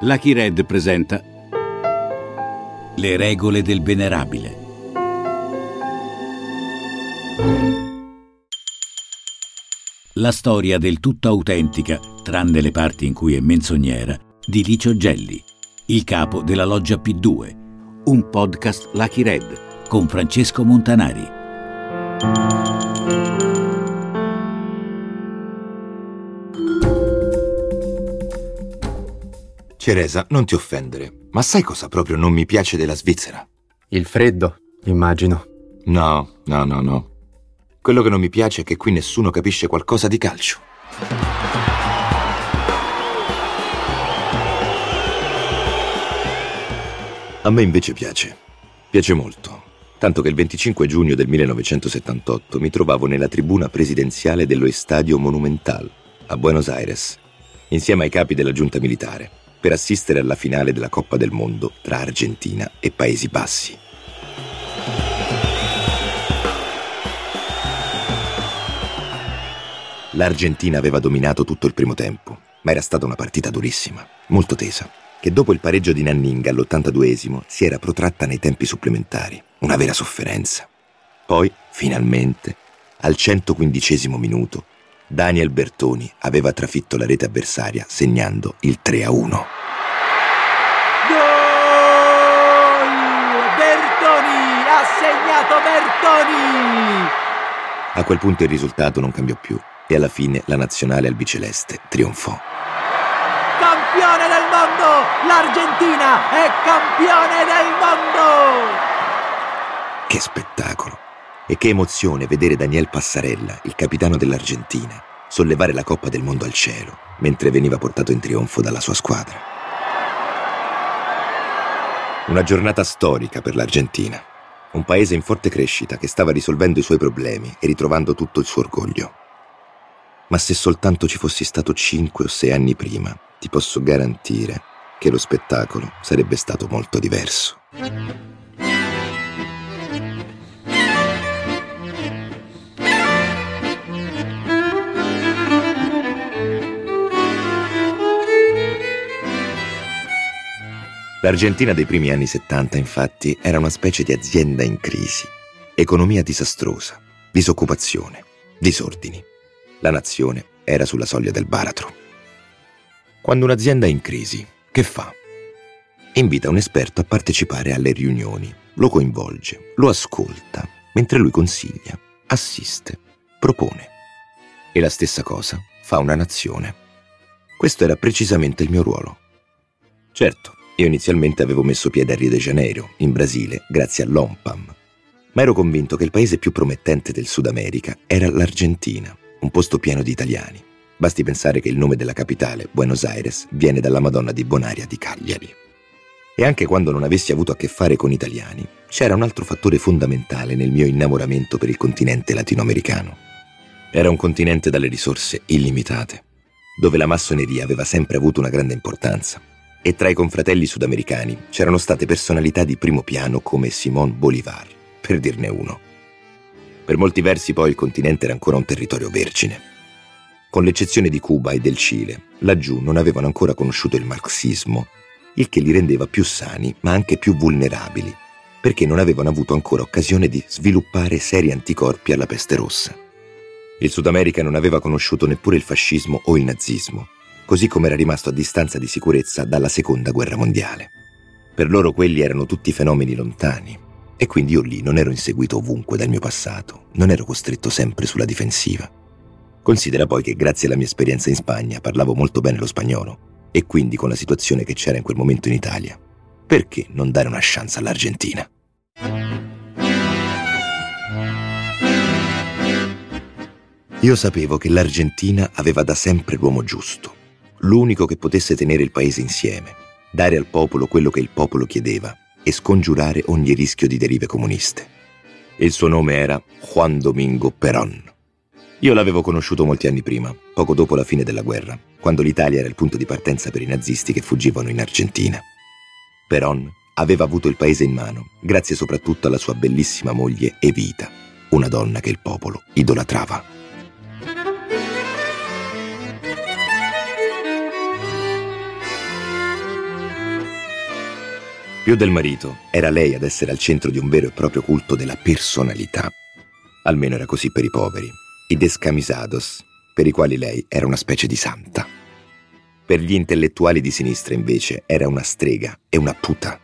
Lucky Red presenta Le regole del venerabile. La storia del tutto autentica, tranne le parti in cui è menzognera, di Licio Gelli, il capo della loggia P2, un podcast Lucky Red con Francesco Montanari. Ceresa, non ti offendere, ma sai cosa proprio non mi piace della Svizzera? Il freddo, immagino. No, no, no, no. Quello che non mi piace è che qui nessuno capisce qualcosa di calcio. A me invece piace. Piace molto. Tanto che il 25 giugno del 1978 mi trovavo nella tribuna presidenziale dello Estadio Monumental a Buenos Aires, insieme ai capi della giunta militare, per assistere alla finale della Coppa del Mondo tra Argentina e Paesi Bassi. L'Argentina aveva dominato tutto il primo tempo, ma era stata una partita durissima, molto tesa, che dopo il pareggio di Nanning all'82esimo si era protratta nei tempi supplementari, una vera sofferenza. Poi, finalmente, al 115 minuto, Daniel Bertoni aveva trafitto la rete avversaria segnando il 3 a 1. Gol! Bertoni! Ha segnato Bertoni! A quel punto il risultato non cambiò più e alla fine la nazionale albiceleste trionfò. Campione del mondo! L'Argentina è campione del mondo! Che spettacolo! E che emozione vedere Daniel Passarella, il capitano dell'Argentina, sollevare la Coppa del Mondo al cielo mentre veniva portato in trionfo dalla sua squadra. Una giornata storica per l'Argentina, un paese in forte crescita che stava risolvendo i suoi problemi e ritrovando tutto il suo orgoglio. Ma se soltanto ci fossi stato cinque o sei anni prima, ti posso garantire che lo spettacolo sarebbe stato molto diverso. L'Argentina dei primi anni 70, infatti, era una specie di azienda in crisi, economia disastrosa, disoccupazione, disordini. La nazione era sulla soglia del baratro. Quando un'azienda è in crisi, che fa? Invita un esperto a partecipare alle riunioni, lo coinvolge, lo ascolta, mentre lui consiglia, assiste, propone. E la stessa cosa fa una nazione. Questo era precisamente il mio ruolo. Certo, io inizialmente avevo messo piede a Rio de Janeiro, in Brasile, grazie all'OMPAM, ma ero convinto che il paese più promettente del Sud America era l'Argentina, un posto pieno di italiani. Basti pensare che il nome della capitale, Buenos Aires, viene dalla Madonna di Bonaria di Cagliari. E anche quando non avessi avuto a che fare con italiani, c'era un altro fattore fondamentale nel mio innamoramento per il continente latinoamericano. Era un continente dalle risorse illimitate, dove la massoneria aveva sempre avuto una grande importanza e tra i confratelli sudamericani c'erano state personalità di primo piano come Simón Bolívar, per dirne uno. Per molti versi poi il continente era ancora un territorio vergine. Con l'eccezione di Cuba e del Cile, laggiù non avevano ancora conosciuto il marxismo, il che li rendeva più sani ma anche più vulnerabili, perché non avevano avuto ancora occasione di sviluppare seri anticorpi alla peste rossa. Il Sud America non aveva conosciuto neppure il fascismo o il nazismo, così come era rimasto a distanza di sicurezza dalla seconda guerra mondiale. Per loro quelli erano tutti fenomeni lontani e quindi io lì non ero inseguito ovunque dal mio passato, non ero costretto sempre sulla difensiva. Considera poi che grazie alla mia esperienza in Spagna parlavo molto bene lo spagnolo e quindi con la situazione che c'era in quel momento in Italia, perché non dare una chance all'Argentina? Io sapevo che l'Argentina aveva da sempre l'uomo giusto, l'unico che potesse tenere il paese insieme, dare al popolo quello che il popolo chiedeva e scongiurare ogni rischio di derive comuniste. Il suo nome era Juan Domingo Perón. Io l'avevo conosciuto molti anni prima, poco dopo la fine della guerra, quando l'Italia era il punto di partenza per i nazisti che fuggivano in Argentina. Perón aveva avuto il paese in mano, grazie soprattutto alla sua bellissima moglie Evita, una donna che il popolo idolatrava. Più del marito, era lei ad essere al centro di un vero e proprio culto della personalità. Almeno era così per i poveri, i descamisados, per i quali lei era una specie di santa. Per gli intellettuali di sinistra, invece, era una strega e una puta.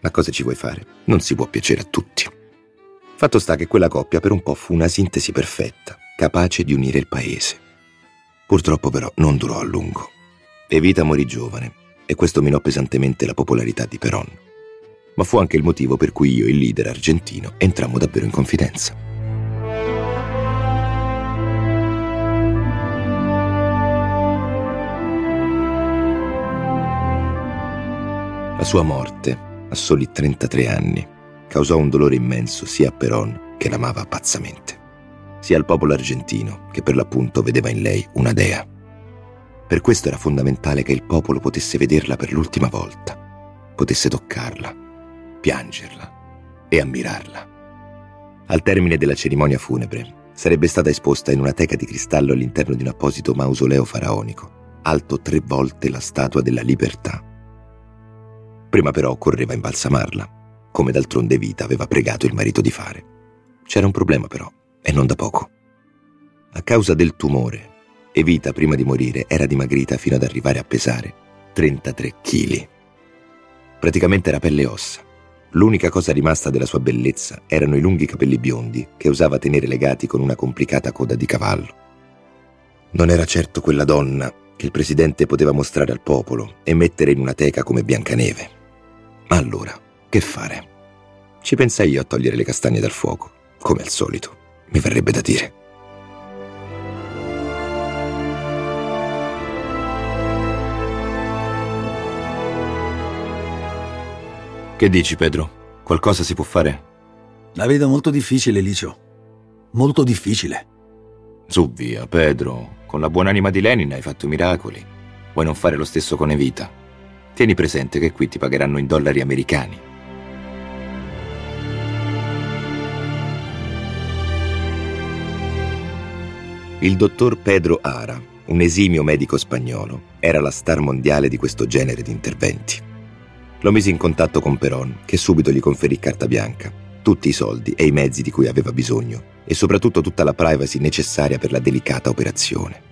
Ma cosa ci vuoi fare? Non si può piacere a tutti. Fatto sta che quella coppia per un po' fu una sintesi perfetta, capace di unire il paese. Purtroppo però non durò a lungo. Evita morì giovane e questo minò pesantemente la popolarità di Peron. Ma fu anche il motivo per cui io e il leader argentino entrammo davvero in confidenza. La sua morte, a soli 33 anni, causò un dolore immenso sia a Peron, che l'amava pazzamente, sia al popolo argentino, che per l'appunto vedeva in lei una dea. Per questo era fondamentale che il popolo potesse vederla per l'ultima volta, potesse toccarla, piangerla e ammirarla. Al termine della cerimonia funebre sarebbe stata esposta in una teca di cristallo all'interno di un apposito mausoleo faraonico, alto tre volte la statua della libertà. Prima però occorreva imbalsamarla, come d'altronde Vita aveva pregato il marito di fare. C'era un problema però, e non da poco. A causa del tumore e Vita prima di morire era dimagrita fino ad arrivare a pesare 33 kg. Praticamente era pelle e ossa. L'unica cosa rimasta della sua bellezza erano i lunghi capelli biondi che usava tenere legati con una complicata coda di cavallo. Non era certo quella donna che il presidente poteva mostrare al popolo e mettere in una teca come Biancaneve. Ma allora, che fare? Ci pensai io a togliere le castagne dal fuoco, come al solito, mi verrebbe da dire. Che dici, Pedro? Qualcosa si può fare? La vedo molto difficile, Licio. Molto difficile. Su via, Pedro. Con la buonanima di Lenin hai fatto miracoli. Vuoi non fare lo stesso con Evita? Tieni presente che qui ti pagheranno in dollari americani. Il dottor Pedro Ara, un esimio medico spagnolo, era la star mondiale di questo genere di interventi. Lo mise in contatto con Peron, che subito gli conferì carta bianca, tutti i soldi e i mezzi di cui aveva bisogno e soprattutto tutta la privacy necessaria per la delicata operazione.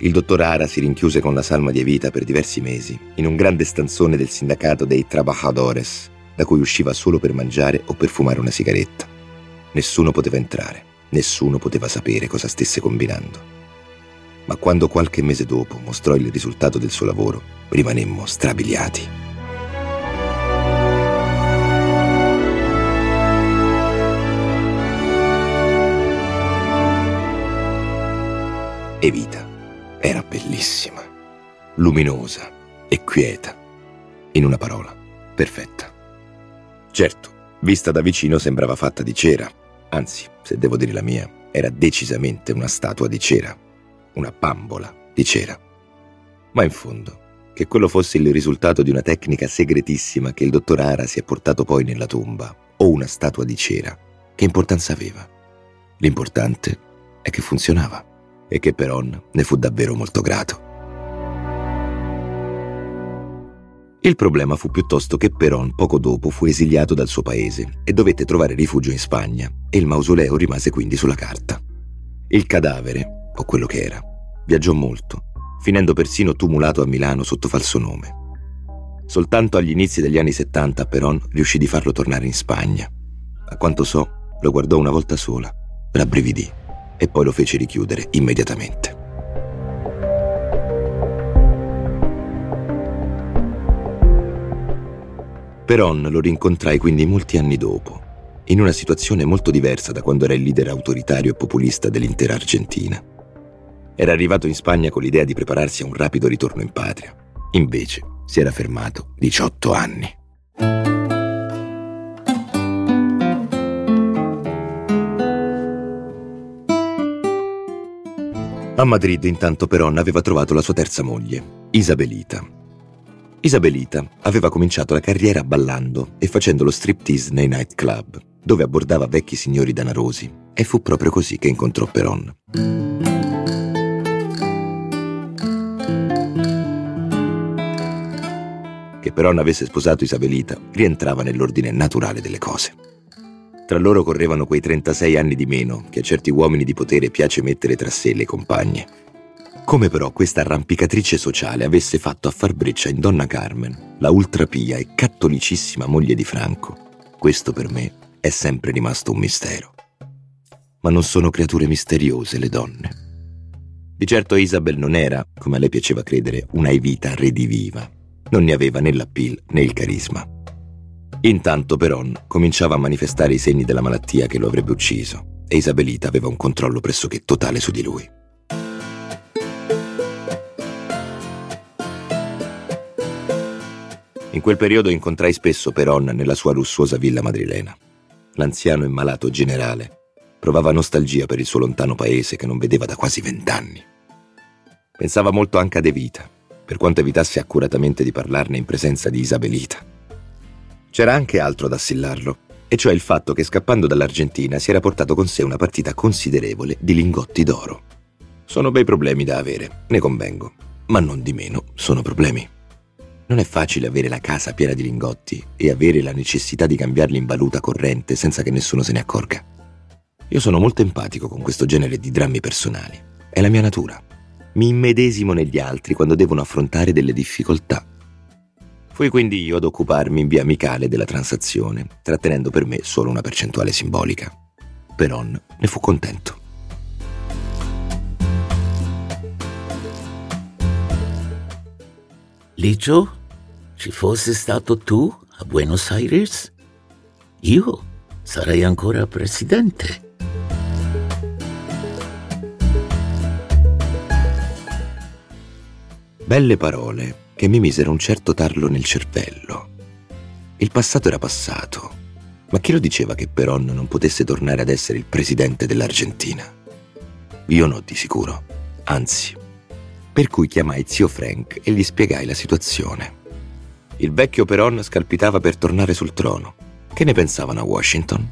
Il dottor Ara si rinchiuse con la salma di Evita per diversi mesi in un grande stanzone del sindacato dei Trabajadores, da cui usciva solo per mangiare o per fumare una sigaretta. Nessuno poteva entrare, nessuno poteva sapere cosa stesse combinando. Ma quando qualche mese dopo mostrò il risultato del suo lavoro, rimanemmo strabiliati. Evita era bellissima, luminosa e quieta. In una parola, perfetta. Certo, vista da vicino sembrava fatta di cera, anzi, se devo dire la mia, era decisamente una statua di cera, una bambola di cera. Ma in fondo, che quello fosse il risultato di una tecnica segretissima che il dottor Ara si è portato poi nella tomba, o una statua di cera, che importanza aveva? L'importante è che funzionava e che Peron ne fu davvero molto grato. Il problema fu piuttosto che Peron poco dopo fu esiliato dal suo paese e dovette trovare rifugio in Spagna e il mausoleo rimase quindi sulla carta. Il cadavere, o quello che era, viaggiò molto, finendo persino tumulato a Milano sotto falso nome. Soltanto agli inizi degli anni 70 Peron riuscì di farlo tornare in Spagna. A quanto so, lo guardò una volta sola, rabbrividì e poi lo fece richiudere immediatamente. Peron lo rincontrai quindi molti anni dopo, in una situazione molto diversa da quando era il leader autoritario e populista dell'intera Argentina. Era arrivato in Spagna con l'idea di prepararsi a un rapido ritorno in patria. Invece si era fermato 18 anni. A Madrid intanto Peron aveva trovato la sua terza moglie, Isabelita. Isabelita aveva cominciato la carriera ballando e facendo lo striptease nei nightclub, dove abbordava vecchi signori danarosi, e fu proprio così che incontrò Peron. che Peron avesse sposato Isabelita rientrava nell'ordine naturale delle cose. Tra loro correvano quei 36 anni di meno che a certi uomini di potere piace mettere tra sé le compagne. Come però questa arrampicatrice sociale avesse fatto a far breccia in Donna Carmen, la ultrapia e cattolicissima moglie di Franco, questo per me è sempre rimasto un mistero. Ma non sono creature misteriose le donne. Di certo Isabel non era, come a lei piaceva credere, una Evita rediviva. Non ne aveva né l'appeal né il carisma. Intanto Peron cominciava a manifestare i segni della malattia che lo avrebbe ucciso e Isabelita aveva un controllo pressoché totale su di lui. In quel periodo incontrai spesso Peron nella sua lussuosa villa madrilena. L'anziano e malato generale provava nostalgia per il suo lontano paese che non vedeva da quasi vent'anni. Pensava molto anche a De Vita, per quanto evitasse accuratamente di parlarne in presenza di Isabelita. C'era anche altro da assillarlo, e cioè il fatto che scappando dall'Argentina si era portato con sé una partita considerevole di lingotti d'oro. Sono bei problemi da avere, ne convengo, ma non di meno sono problemi. Non è facile avere la casa piena di lingotti e avere la necessità di cambiarli in valuta corrente senza che nessuno se ne accorga. Io sono molto empatico con questo genere di drammi personali. È la mia natura. Mi immedesimo negli altri quando devono affrontare delle difficoltà Fui quindi io ad occuparmi in via amicale della transazione, trattenendo per me solo una percentuale simbolica. Peron ne fu contento. Licio, ci fossi stato tu a Buenos Aires? Io sarei ancora presidente. Belle parole che mi misero un certo tarlo nel cervello. Il passato era passato, ma chi lo diceva che Peron non potesse tornare ad essere il presidente dell'Argentina? Io no, di sicuro. Anzi. Per cui chiamai zio Frank e gli spiegai la situazione. Il vecchio Peron scalpitava per tornare sul trono. Che ne pensavano a Washington?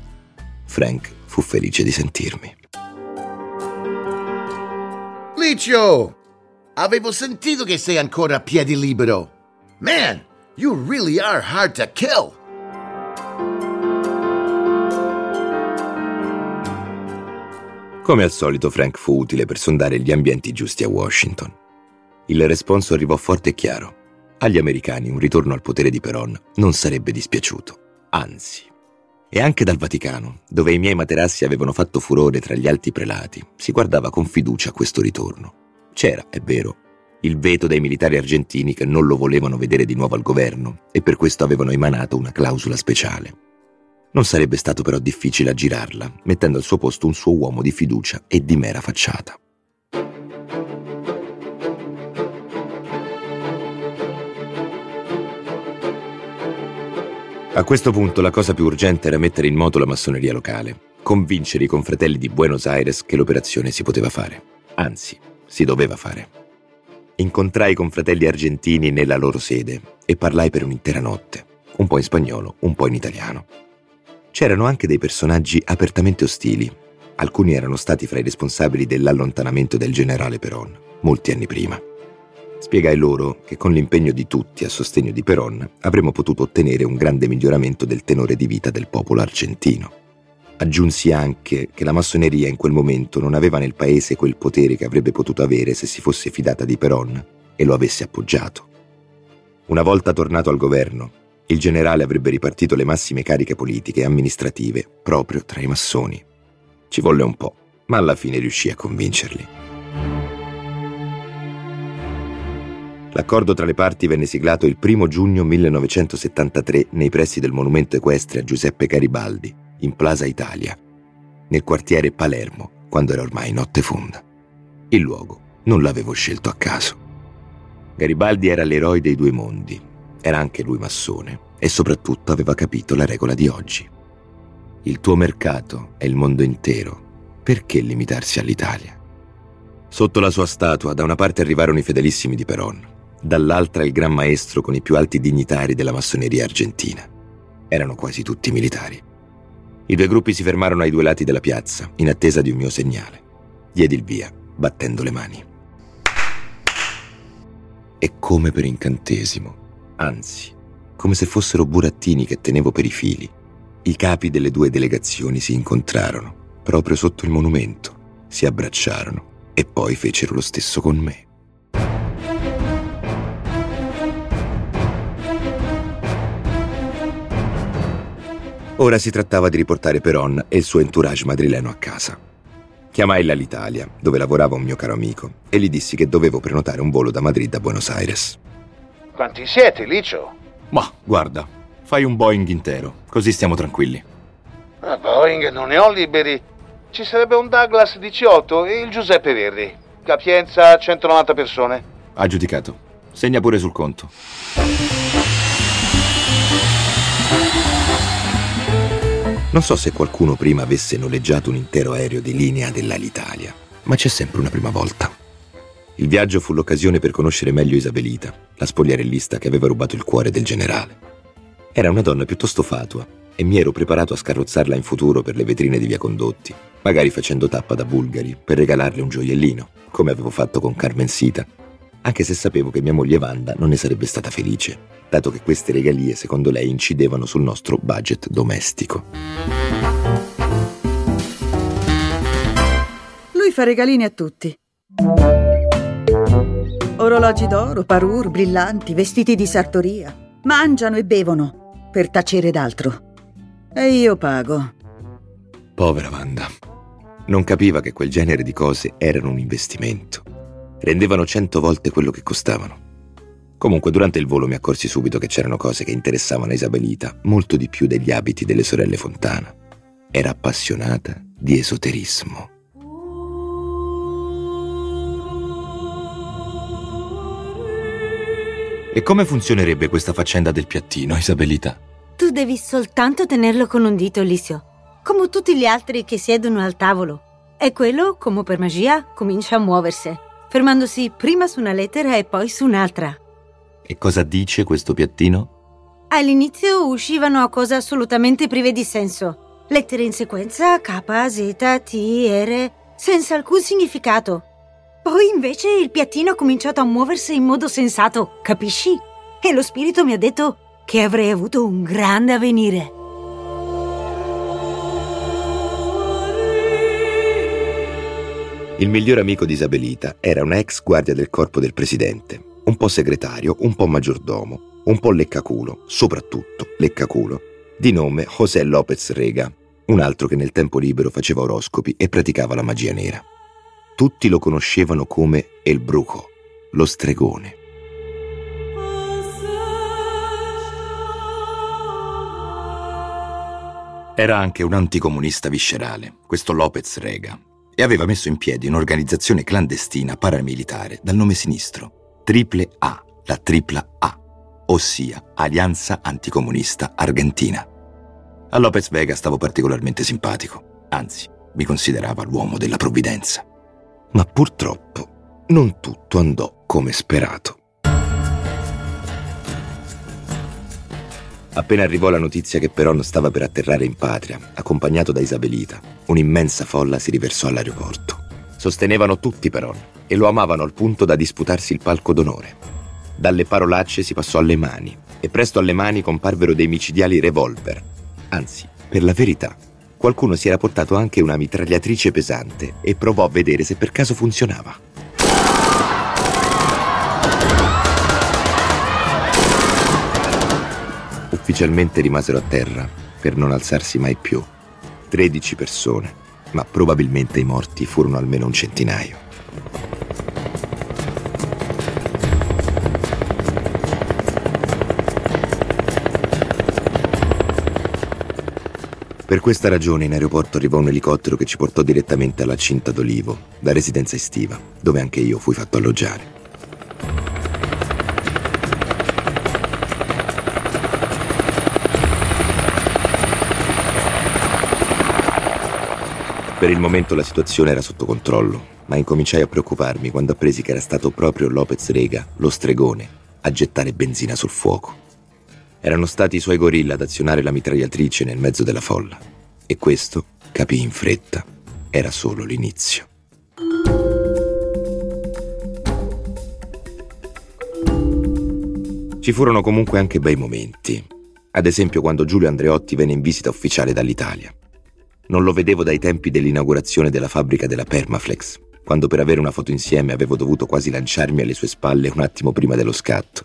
Frank fu felice di sentirmi. Licio! Avevo sentito che sei ancora a piedi libero. Man, you really are hard to kill. Come al solito, Frank fu utile per sondare gli ambienti giusti a Washington. Il responso arrivò forte e chiaro. Agli americani un ritorno al potere di Peron non sarebbe dispiaciuto. Anzi. E anche dal Vaticano, dove i miei materassi avevano fatto furore tra gli alti prelati, si guardava con fiducia a questo ritorno. C'era, è vero, il veto dei militari argentini che non lo volevano vedere di nuovo al governo e per questo avevano emanato una clausola speciale. Non sarebbe stato però difficile aggirarla, mettendo al suo posto un suo uomo di fiducia e di mera facciata. A questo punto la cosa più urgente era mettere in moto la massoneria locale, convincere i confratelli di Buenos Aires che l'operazione si poteva fare. Anzi, si doveva fare. Incontrai i confratelli argentini nella loro sede e parlai per un'intera notte, un po' in spagnolo, un po' in italiano. C'erano anche dei personaggi apertamente ostili. Alcuni erano stati fra i responsabili dell'allontanamento del generale Peron, molti anni prima. Spiegai loro che con l'impegno di tutti a sostegno di Peron avremmo potuto ottenere un grande miglioramento del tenore di vita del popolo argentino. Aggiunsi anche che la massoneria in quel momento non aveva nel paese quel potere che avrebbe potuto avere se si fosse fidata di Peron e lo avesse appoggiato. Una volta tornato al governo, il generale avrebbe ripartito le massime cariche politiche e amministrative proprio tra i massoni. Ci volle un po', ma alla fine riuscì a convincerli. L'accordo tra le parti venne siglato il 1 giugno 1973 nei pressi del monumento equestre a Giuseppe Garibaldi, in Plaza Italia, nel quartiere Palermo, quando era ormai notte fonda. Il luogo non l'avevo scelto a caso. Garibaldi era l'eroe dei due mondi, era anche lui massone e soprattutto aveva capito la regola di oggi. Il tuo mercato è il mondo intero, perché limitarsi all'Italia? Sotto la sua statua da una parte arrivarono i fedelissimi di Peron, dall'altra il gran maestro con i più alti dignitari della massoneria argentina. Erano quasi tutti militari. I due gruppi si fermarono ai due lati della piazza, in attesa di un mio segnale. Diedi il via, battendo le mani. E come per incantesimo, anzi, come se fossero burattini che tenevo per i fili. I capi delle due delegazioni si incontrarono, proprio sotto il monumento, si abbracciarono e poi fecero lo stesso con me. Ora si trattava di riportare Peron e il suo entourage madrileno a casa. Chiamai l'Alitalia, dove lavorava un mio caro amico, e gli dissi che dovevo prenotare un volo da Madrid a Buenos Aires. Quanti siete, Licio? Ma guarda, fai un Boeing intero, così stiamo tranquilli. A Boeing non ne ho liberi. Ci sarebbe un Douglas DC-8 e il Giuseppe Verdi. Capienza 190 persone. Aggiudicato. Segna pure sul conto. Non so se qualcuno prima avesse noleggiato un intero aereo di linea dell'Alitalia, ma c'è sempre una prima volta. Il viaggio fu l'occasione per conoscere meglio Isabelita, la spogliarellista che aveva rubato il cuore del generale. Era una donna piuttosto fatua e mi ero preparato a scarrozzarla in futuro per le vetrine di via Condotti, magari facendo tappa da bulgari per regalarle un gioiellino, come avevo fatto con Carmen Sita, anche se sapevo che mia moglie Wanda non ne sarebbe stata felice dato che queste regalie secondo lei incidevano sul nostro budget domestico. Lui fa regalini a tutti. Orologi d'oro, parure, brillanti, vestiti di sartoria. Mangiano e bevono per tacere d'altro. E io pago. Povera Wanda. Non capiva che quel genere di cose erano un investimento. Rendevano cento volte quello che costavano. Comunque durante il volo mi accorsi subito che c'erano cose che interessavano a Isabelita molto di più degli abiti delle sorelle Fontana. Era appassionata di esoterismo. E come funzionerebbe questa faccenda del piattino, Isabelita? Tu devi soltanto tenerlo con un dito, Lisio, come tutti gli altri che siedono al tavolo. E quello, come per magia, comincia a muoversi, fermandosi prima su una lettera e poi su un'altra. E cosa dice questo piattino? All'inizio uscivano cose assolutamente prive di senso. Lettere in sequenza K, Z, T, R, senza alcun significato. Poi invece il piattino ha cominciato a muoversi in modo sensato, capisci? E lo spirito mi ha detto che avrei avuto un grande avvenire. Il miglior amico di Isabelita era una ex guardia del corpo del presidente, un po' segretario, un po' maggiordomo, un po' leccaculo, soprattutto leccaculo, di nome José López Rega, un altro che nel tempo libero faceva oroscopi e praticava la magia nera. Tutti lo conoscevano come El Brujo, lo stregone. Era anche un anticomunista viscerale, questo López Rega, e aveva messo in piedi un'organizzazione clandestina paramilitare dal nome sinistro, triple A, la tripla A, ossia Alianza Anticomunista Argentina. A Lopez Vega stavo particolarmente simpatico, anzi, mi considerava l'uomo della provvidenza. Ma purtroppo non tutto andò come sperato. Appena arrivò la notizia che Peron stava per atterrare in patria, accompagnato da Isabelita, un'immensa folla si riversò all'aeroporto. Sostenevano tutti Peron e lo amavano al punto da disputarsi il palco d'onore. Dalle parolacce si passò alle mani e presto alle mani comparvero dei micidiali revolver. Anzi, per la verità, qualcuno si era portato anche una mitragliatrice pesante e provò a vedere se per caso funzionava. Ufficialmente rimasero a terra per non alzarsi mai più. 13 persone, ma probabilmente i morti furono almeno un centinaio. Per questa ragione in aeroporto arrivò un elicottero che ci portò direttamente alla Cinta d'Olivo, la residenza estiva, dove anche io fui fatto alloggiare. Per il momento la situazione era sotto controllo, ma incominciai a preoccuparmi quando appresi che era stato proprio Lopez Rega, lo stregone, a gettare benzina sul fuoco. Erano stati i suoi gorilla ad azionare la mitragliatrice nel mezzo della folla. E questo, capì in fretta, era solo l'inizio. Ci furono comunque anche bei momenti. Ad esempio quando Giulio Andreotti venne in visita ufficiale dall'Italia. Non lo vedevo dai tempi dell'inaugurazione della fabbrica della Permaflex, quando per avere una foto insieme avevo dovuto quasi lanciarmi alle sue spalle un attimo prima dello scatto.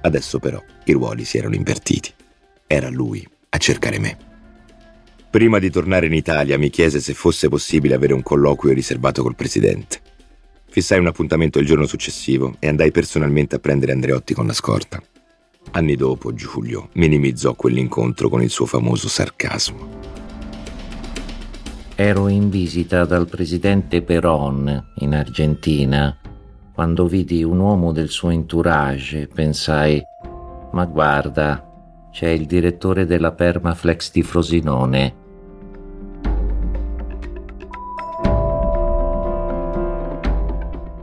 Adesso però i ruoli si erano invertiti. Era lui a cercare me. Prima di tornare in Italia mi chiese se fosse possibile avere un colloquio riservato col presidente. Fissai un appuntamento il giorno successivo e andai personalmente a prendere Andreotti con la scorta. Anni dopo Giulio minimizzò quell'incontro con il suo famoso sarcasmo. Ero in visita dal presidente Perón in Argentina. Quando vidi un uomo del suo entourage, pensai: Ma guarda, c'è il direttore della Permaflex di Frosinone.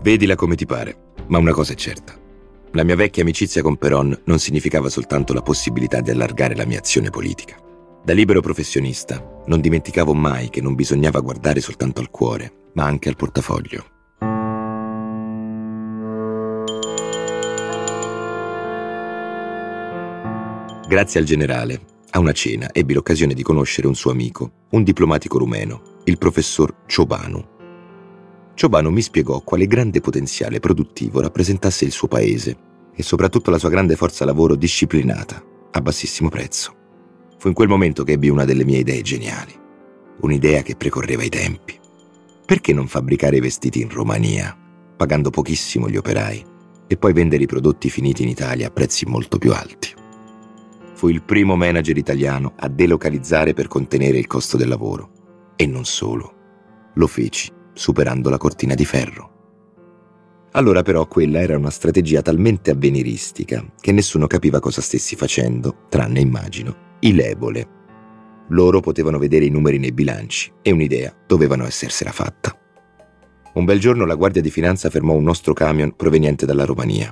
Vedila come ti pare, ma una cosa è certa. La mia vecchia amicizia con Peron non significava soltanto la possibilità di allargare la mia azione politica. Da libero professionista non dimenticavo mai che non bisognava guardare soltanto al cuore, ma anche al portafoglio. Grazie al generale, a una cena ebbi l'occasione di conoscere un suo amico, un diplomatico rumeno, il professor Ciobanu, Ciobano mi spiegò quale grande potenziale produttivo rappresentasse il suo paese e soprattutto la sua grande forza lavoro disciplinata, a bassissimo prezzo. Fu in quel momento che ebbi una delle mie idee geniali, un'idea che precorreva i tempi. Perché non fabbricare i vestiti in Romania, pagando pochissimo gli operai, e poi vendere i prodotti finiti in Italia a prezzi molto più alti? Fui il primo manager italiano a delocalizzare per contenere il costo del lavoro. E non solo. Lo feci superando la cortina di ferro. Allora però quella era una strategia talmente avveniristica che nessuno capiva cosa stessi facendo, tranne immagino, i lebole. Loro potevano vedere i numeri nei bilanci e un'idea dovevano essersela fatta. Un bel giorno la Guardia di Finanza fermò un nostro camion proveniente dalla Romania.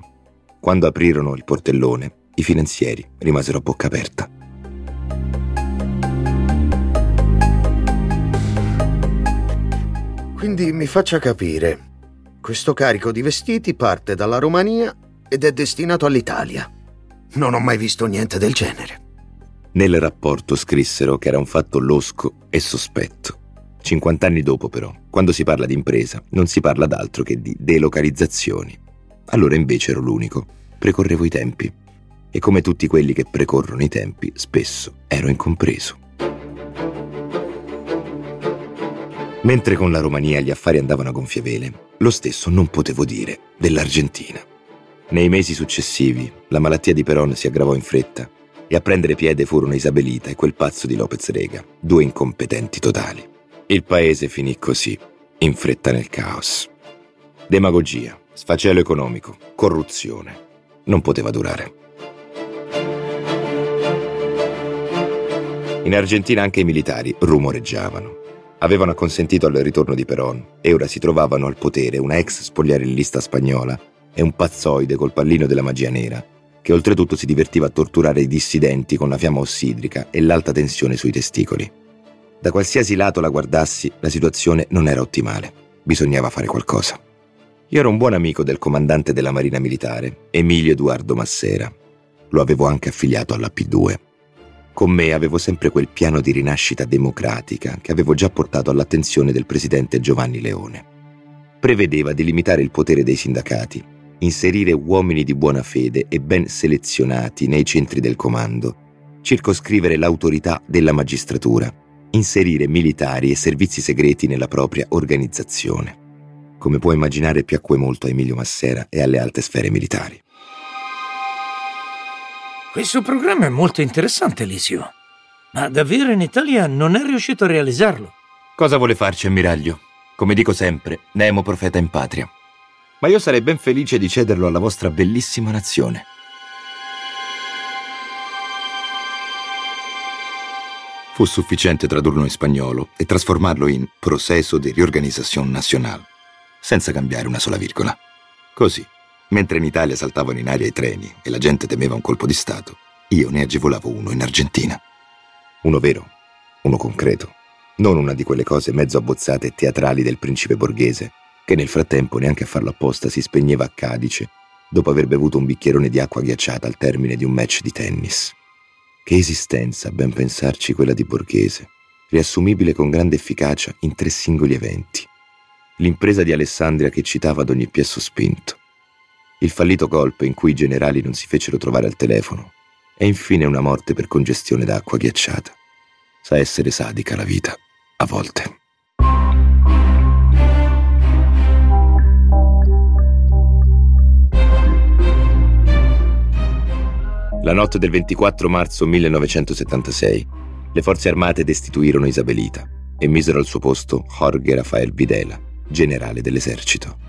Quando aprirono il portellone, i finanzieri rimasero a bocca aperta. Quindi mi faccia capire. Questo carico di vestiti parte dalla Romania ed è destinato all'Italia. Non ho mai visto niente del genere. Nel rapporto scrissero che era un fatto losco e sospetto. 50 anni dopo, però, quando si parla di impresa, non si parla d'altro che di delocalizzazioni. Allora invece ero l'unico. Precorrevo i tempi. E come tutti quelli che precorrono i tempi, spesso ero incompreso. Mentre con la Romania gli affari andavano a gonfie vele, lo stesso non potevo dire dell'Argentina. Nei mesi successivi, la malattia di Peron si aggravò in fretta e a prendere piede furono Isabelita e quel pazzo di Lopez Rega, due incompetenti totali. Il paese finì così, in fretta nel caos. Demagogia, sfacelo economico, corruzione. Non poteva durare. In Argentina anche i militari rumoreggiavano avevano acconsentito al ritorno di Peron e ora si trovavano al potere una ex spogliarellista spagnola e un pazzoide col pallino della magia nera, che oltretutto si divertiva a torturare i dissidenti con la fiamma ossidrica e l'alta tensione sui testicoli. Da qualsiasi lato la guardassi, la situazione non era ottimale. Bisognava fare qualcosa. Io ero un buon amico del comandante della Marina Militare, Emilio Edoardo Massera. Lo avevo anche affiliato alla P2 con me avevo sempre quel piano di rinascita democratica che avevo già portato all'attenzione del presidente Giovanni Leone. Prevedeva di limitare il potere dei sindacati, inserire uomini di buona fede e ben selezionati nei centri del comando, circoscrivere l'autorità della magistratura, inserire militari e servizi segreti nella propria organizzazione. Come puoi immaginare piacque molto a Emilio Massera e alle alte sfere militari. Questo programma è molto interessante, Elisio. Ma davvero in Italia non è riuscito a realizzarlo. Cosa vuole farci, ammiraglio? Come dico sempre, Nemo profeta in patria. Ma io sarei ben felice di cederlo alla vostra bellissima nazione. Fu sufficiente tradurlo in spagnolo e trasformarlo in processo di riorganizzazione nazionale, senza cambiare una sola virgola. Così Mentre in Italia saltavano in aria i treni e la gente temeva un colpo di Stato, io ne agevolavo uno in Argentina. Uno vero, uno concreto, non una di quelle cose mezzo abbozzate e teatrali del principe borghese, che nel frattempo neanche a farlo apposta si spegneva a Cadice dopo aver bevuto un bicchierone di acqua ghiacciata al termine di un match di tennis. Che esistenza, ben pensarci, quella di Borghese, riassumibile con grande efficacia in tre singoli eventi. L'impresa di Alessandria che citava ad ogni piesso spinto. Il fallito golpe in cui i generali non si fecero trovare al telefono. E infine una morte per congestione d'acqua ghiacciata. Sa essere sadica la vita, a volte. La notte del 24 marzo 1976, le forze armate destituirono Isabelita e misero al suo posto Jorge Rafael Videla, generale dell'esercito.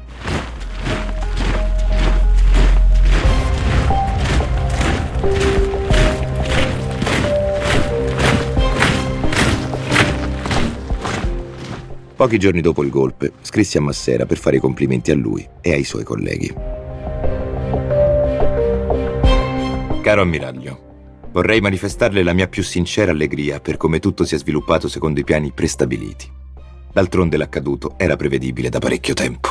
Pochi giorni dopo il golpe, scrissi a Massera per fare i complimenti a lui e ai suoi colleghi. Caro ammiraglio, vorrei manifestarle la mia più sincera allegria per come tutto si è sviluppato secondo i piani prestabiliti. D'altronde l'accaduto era prevedibile da parecchio tempo.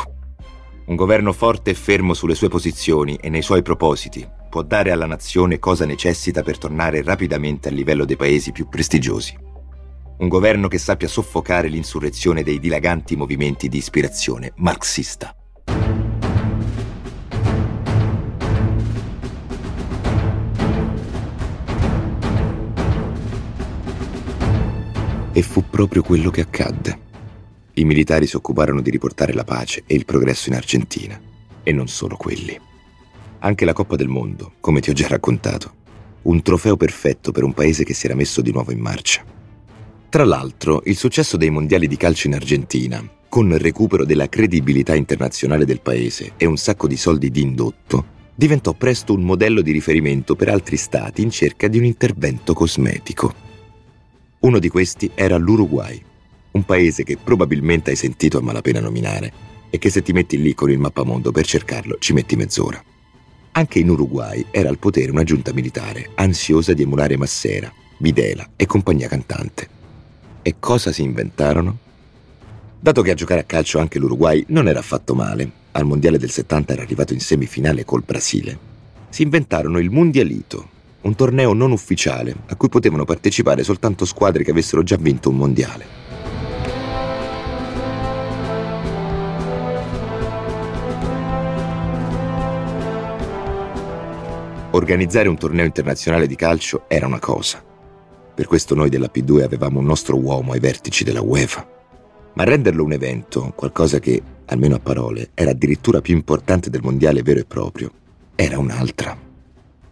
Un governo forte e fermo sulle sue posizioni e nei suoi propositi può dare alla nazione cosa necessita per tornare rapidamente al livello dei paesi più prestigiosi. Un governo che sappia soffocare l'insurrezione dei dilaganti movimenti di ispirazione marxista. E fu proprio quello che accadde. I militari si occuparono di riportare la pace e il progresso in Argentina. E non solo quelli. Anche la Coppa del Mondo, come ti ho già raccontato. Un trofeo perfetto per un paese che si era messo di nuovo in marcia. Tra l'altro, il successo dei mondiali di calcio in Argentina, con il recupero della credibilità internazionale del paese e un sacco di soldi di indotto, diventò presto un modello di riferimento per altri stati in cerca di un intervento cosmetico. Uno di questi era l'Uruguay, un paese che probabilmente hai sentito a malapena nominare e che se ti metti lì con il mappamondo per cercarlo ci metti mezz'ora. Anche in Uruguay era al potere una giunta militare ansiosa di emulare Massera, Videla e compagnia cantante. E cosa si inventarono? Dato che a giocare a calcio anche l'Uruguay non era affatto male, al mondiale del 70 era arrivato in semifinale col Brasile, si inventarono il Mundialito, un torneo non ufficiale a cui potevano partecipare soltanto squadre che avessero già vinto un mondiale. Organizzare un torneo internazionale di calcio era una cosa. Per questo noi della P2 avevamo un nostro uomo ai vertici della UEFA. Ma renderlo un evento, qualcosa che, almeno a parole, era addirittura più importante del mondiale vero e proprio, era un'altra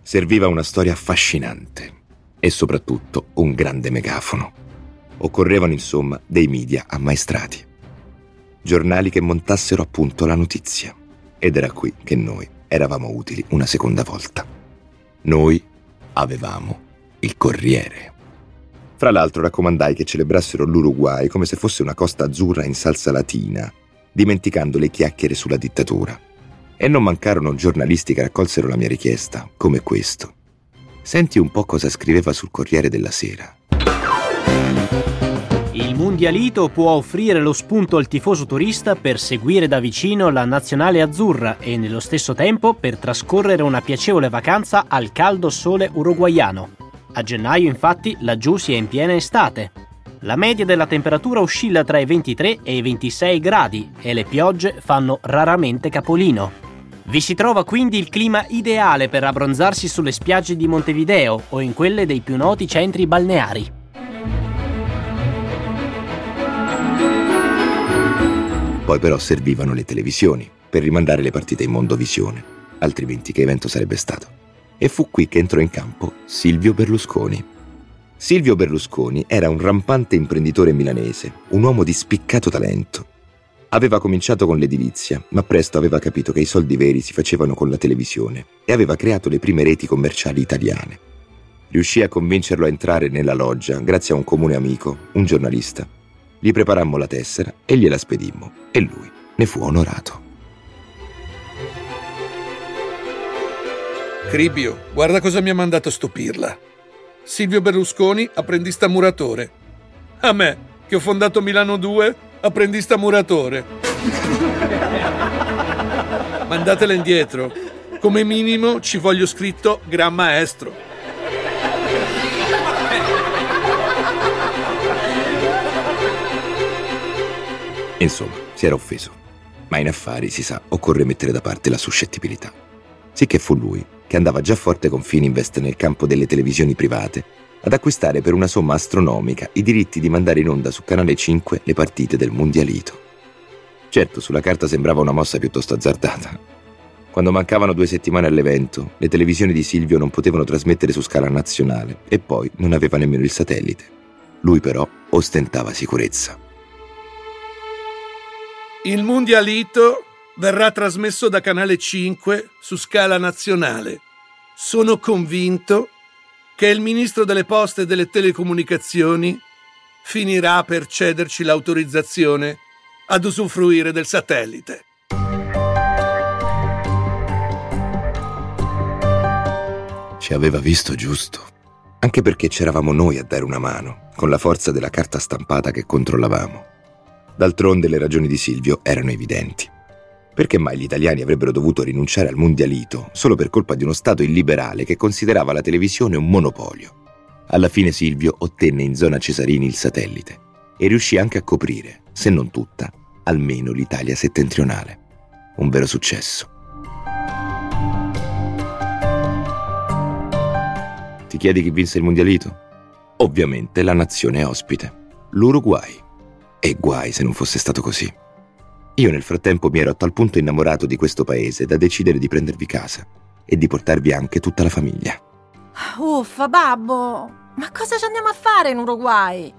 serviva una storia affascinante e soprattutto un grande megafono. Occorrevano insomma dei media ammaestrati, giornali che montassero appunto la notizia ed era qui che noi eravamo utili una seconda volta. Noi avevamo il Corriere. Fra l'altro raccomandai che celebrassero l'Uruguay come se fosse una costa azzurra in salsa latina, dimenticando le chiacchiere sulla dittatura e non mancarono giornalisti che raccolsero la mia richiesta, come questo. Senti un po' cosa scriveva sul Corriere della Sera. Il Mundialito può offrire lo spunto al tifoso turista per seguire da vicino la nazionale azzurra e nello stesso tempo per trascorrere una piacevole vacanza al caldo sole uruguaiano. A gennaio infatti laggiù si è in piena estate. La media della temperatura oscilla tra i 23 e i 26 gradi e le piogge fanno raramente capolino. Vi si trova quindi il clima ideale per abbronzarsi sulle spiagge di Montevideo o in quelle dei più noti centri balneari. Poi però servivano le televisioni per rimandare le partite in mondovisione, altrimenti che evento sarebbe stato? E fu qui che entrò in campo Silvio Berlusconi. Silvio Berlusconi era un rampante imprenditore milanese, un uomo di spiccato talento, Aveva cominciato con l'edilizia, ma presto aveva capito che i soldi veri si facevano con la televisione e aveva creato le prime reti commerciali italiane. Riuscì a convincerlo a entrare nella loggia grazie a un comune amico, un giornalista. Gli preparammo la tessera e gliela spedimmo e lui ne fu onorato. Cribio, guarda cosa mi ha mandato stupirla. Silvio Berlusconi, apprendista muratore. A me, che ho fondato Milano 2, apprendista muratore. Mandatela indietro. Come minimo ci voglio scritto Gran Maestro. Insomma, si era offeso. Ma in affari, si sa, occorre mettere da parte la suscettibilità. Sicché fu lui, che andava già forte con Fininvest nel campo delle televisioni private, ad acquistare per una somma astronomica i diritti di mandare in onda su Canale 5 le partite del Mondialito. Certo, sulla carta sembrava una mossa piuttosto azzardata. Quando mancavano due settimane all'evento, le televisioni di Silvio non potevano trasmettere su scala nazionale e poi non aveva nemmeno il satellite. Lui però ostentava sicurezza. Il Mondialito verrà trasmesso da Canale 5 su scala nazionale. Sono convinto che il ministro delle poste e delle telecomunicazioni finirà per cederci l'autorizzazione ad usufruire del satellite. Ci aveva visto giusto. Anche perché c'eravamo noi a dare una mano, con la forza della carta stampata che controllavamo. D'altronde le ragioni di Silvio erano evidenti. Perché mai gli italiani avrebbero dovuto rinunciare al mondialito solo per colpa di uno Stato illiberale che considerava la televisione un monopolio? Alla fine Silvio ottenne in zona Cesarini il satellite e riuscì anche a coprire, se non tutta, almeno l'Italia settentrionale. Un vero successo. Ti chiedi chi vinse il mondialito? Ovviamente la nazione ospite, l'Uruguay. E guai se non fosse stato così. Io nel frattempo mi ero a tal punto innamorato di questo paese da decidere di prendervi casa e di portarvi anche tutta la famiglia. Uffa, babbo! Ma cosa ci andiamo a fare in Uruguay?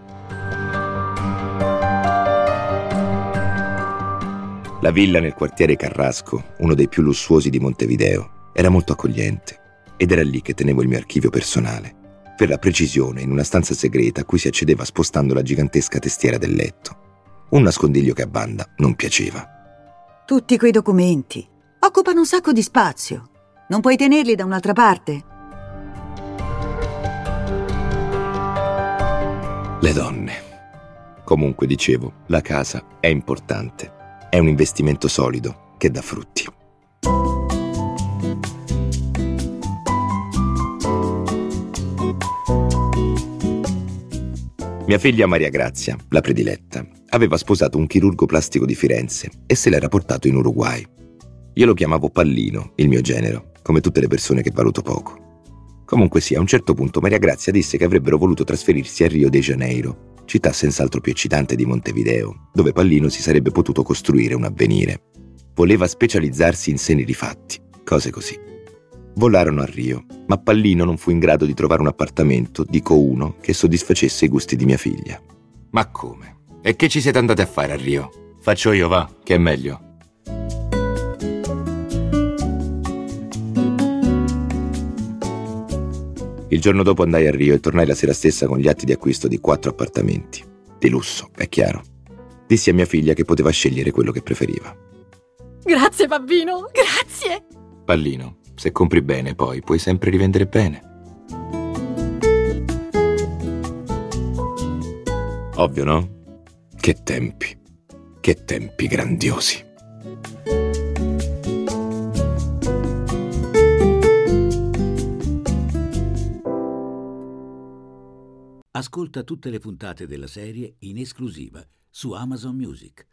La villa nel quartiere Carrasco, uno dei più lussuosi di Montevideo, era molto accogliente ed era lì che tenevo il mio archivio personale. Per la precisione, in una stanza segreta a cui si accedeva spostando la gigantesca testiera del letto. Un nascondiglio che a banda non piaceva. Tutti quei documenti occupano un sacco di spazio. Non puoi tenerli da un'altra parte? Le donne. Comunque dicevo, la casa è importante. È un investimento solido che dà frutti. Mia figlia Maria Grazia, la prediletta, aveva sposato un chirurgo plastico di Firenze e se l'era portato in Uruguay. Io lo chiamavo Pallino, il mio genero, come tutte le persone che valuto poco. Comunque sia, a un certo punto Maria Grazia disse che avrebbero voluto trasferirsi a Rio de Janeiro, città senz'altro più eccitante di Montevideo, dove Pallino si sarebbe potuto costruire un avvenire. Voleva specializzarsi in seni rifatti, cose così. Volarono a Rio, ma Pallino non fu in grado di trovare un appartamento, dico uno, che soddisfacesse i gusti di mia figlia. Ma come? E che ci siete andati a fare a Rio? Faccio io, va, che è meglio. Il giorno dopo andai a Rio e tornai la sera stessa con gli atti di acquisto di quattro appartamenti. Di lusso, è chiaro. Dissi a mia figlia che poteva scegliere quello che preferiva. Grazie, bambino, grazie! Pallino, se compri bene poi puoi sempre rivendere bene. Ovvio, no? Che tempi, che tempi grandiosi. Ascolta tutte le puntate della serie in esclusiva su Amazon Music.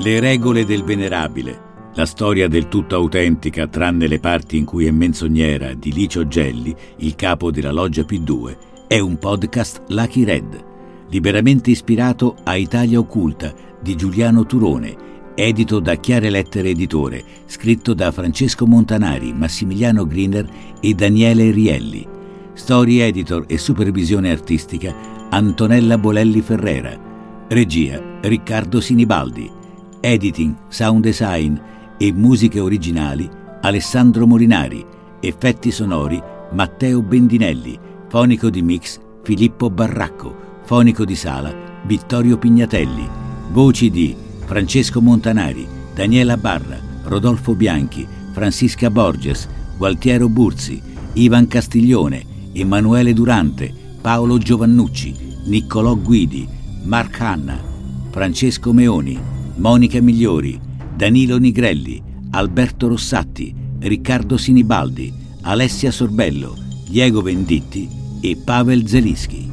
Le regole del venerabile, la storia del tutto autentica tranne le parti in cui è menzognera di Licio Gelli, il capo della loggia P2, è un podcast Lucky Red, liberamente ispirato a Italia Occulta di Giuliano Turone, edito da Chiare Lettere Editore, scritto da Francesco Montanari, Massimiliano Griner e Daniele Rielli. Story editor e supervisione artistica Antonella Bolelli Ferrera. Regia Riccardo Sinibaldi. Editing, sound design e musiche originali Alessandro Molinari. Effetti sonori Matteo Bendinelli. Fonico di mix Filippo Barracco. Fonico di sala Vittorio Pignatelli. Voci di Francesco Montanari, Daniela Barra, Rodolfo Bianchi, Francisca Borges, Gualtiero Burzi, Ivan Castiglione, Emanuele Durante, Paolo Giovannucci, Niccolò Guidi, Mark Hanna, Francesco Meoni, Monica Migliori, Danilo Nigrelli, Alberto Rossatti, Riccardo Sinibaldi, Alessia Sorbello, Diego Venditti e Pavel Zelischi.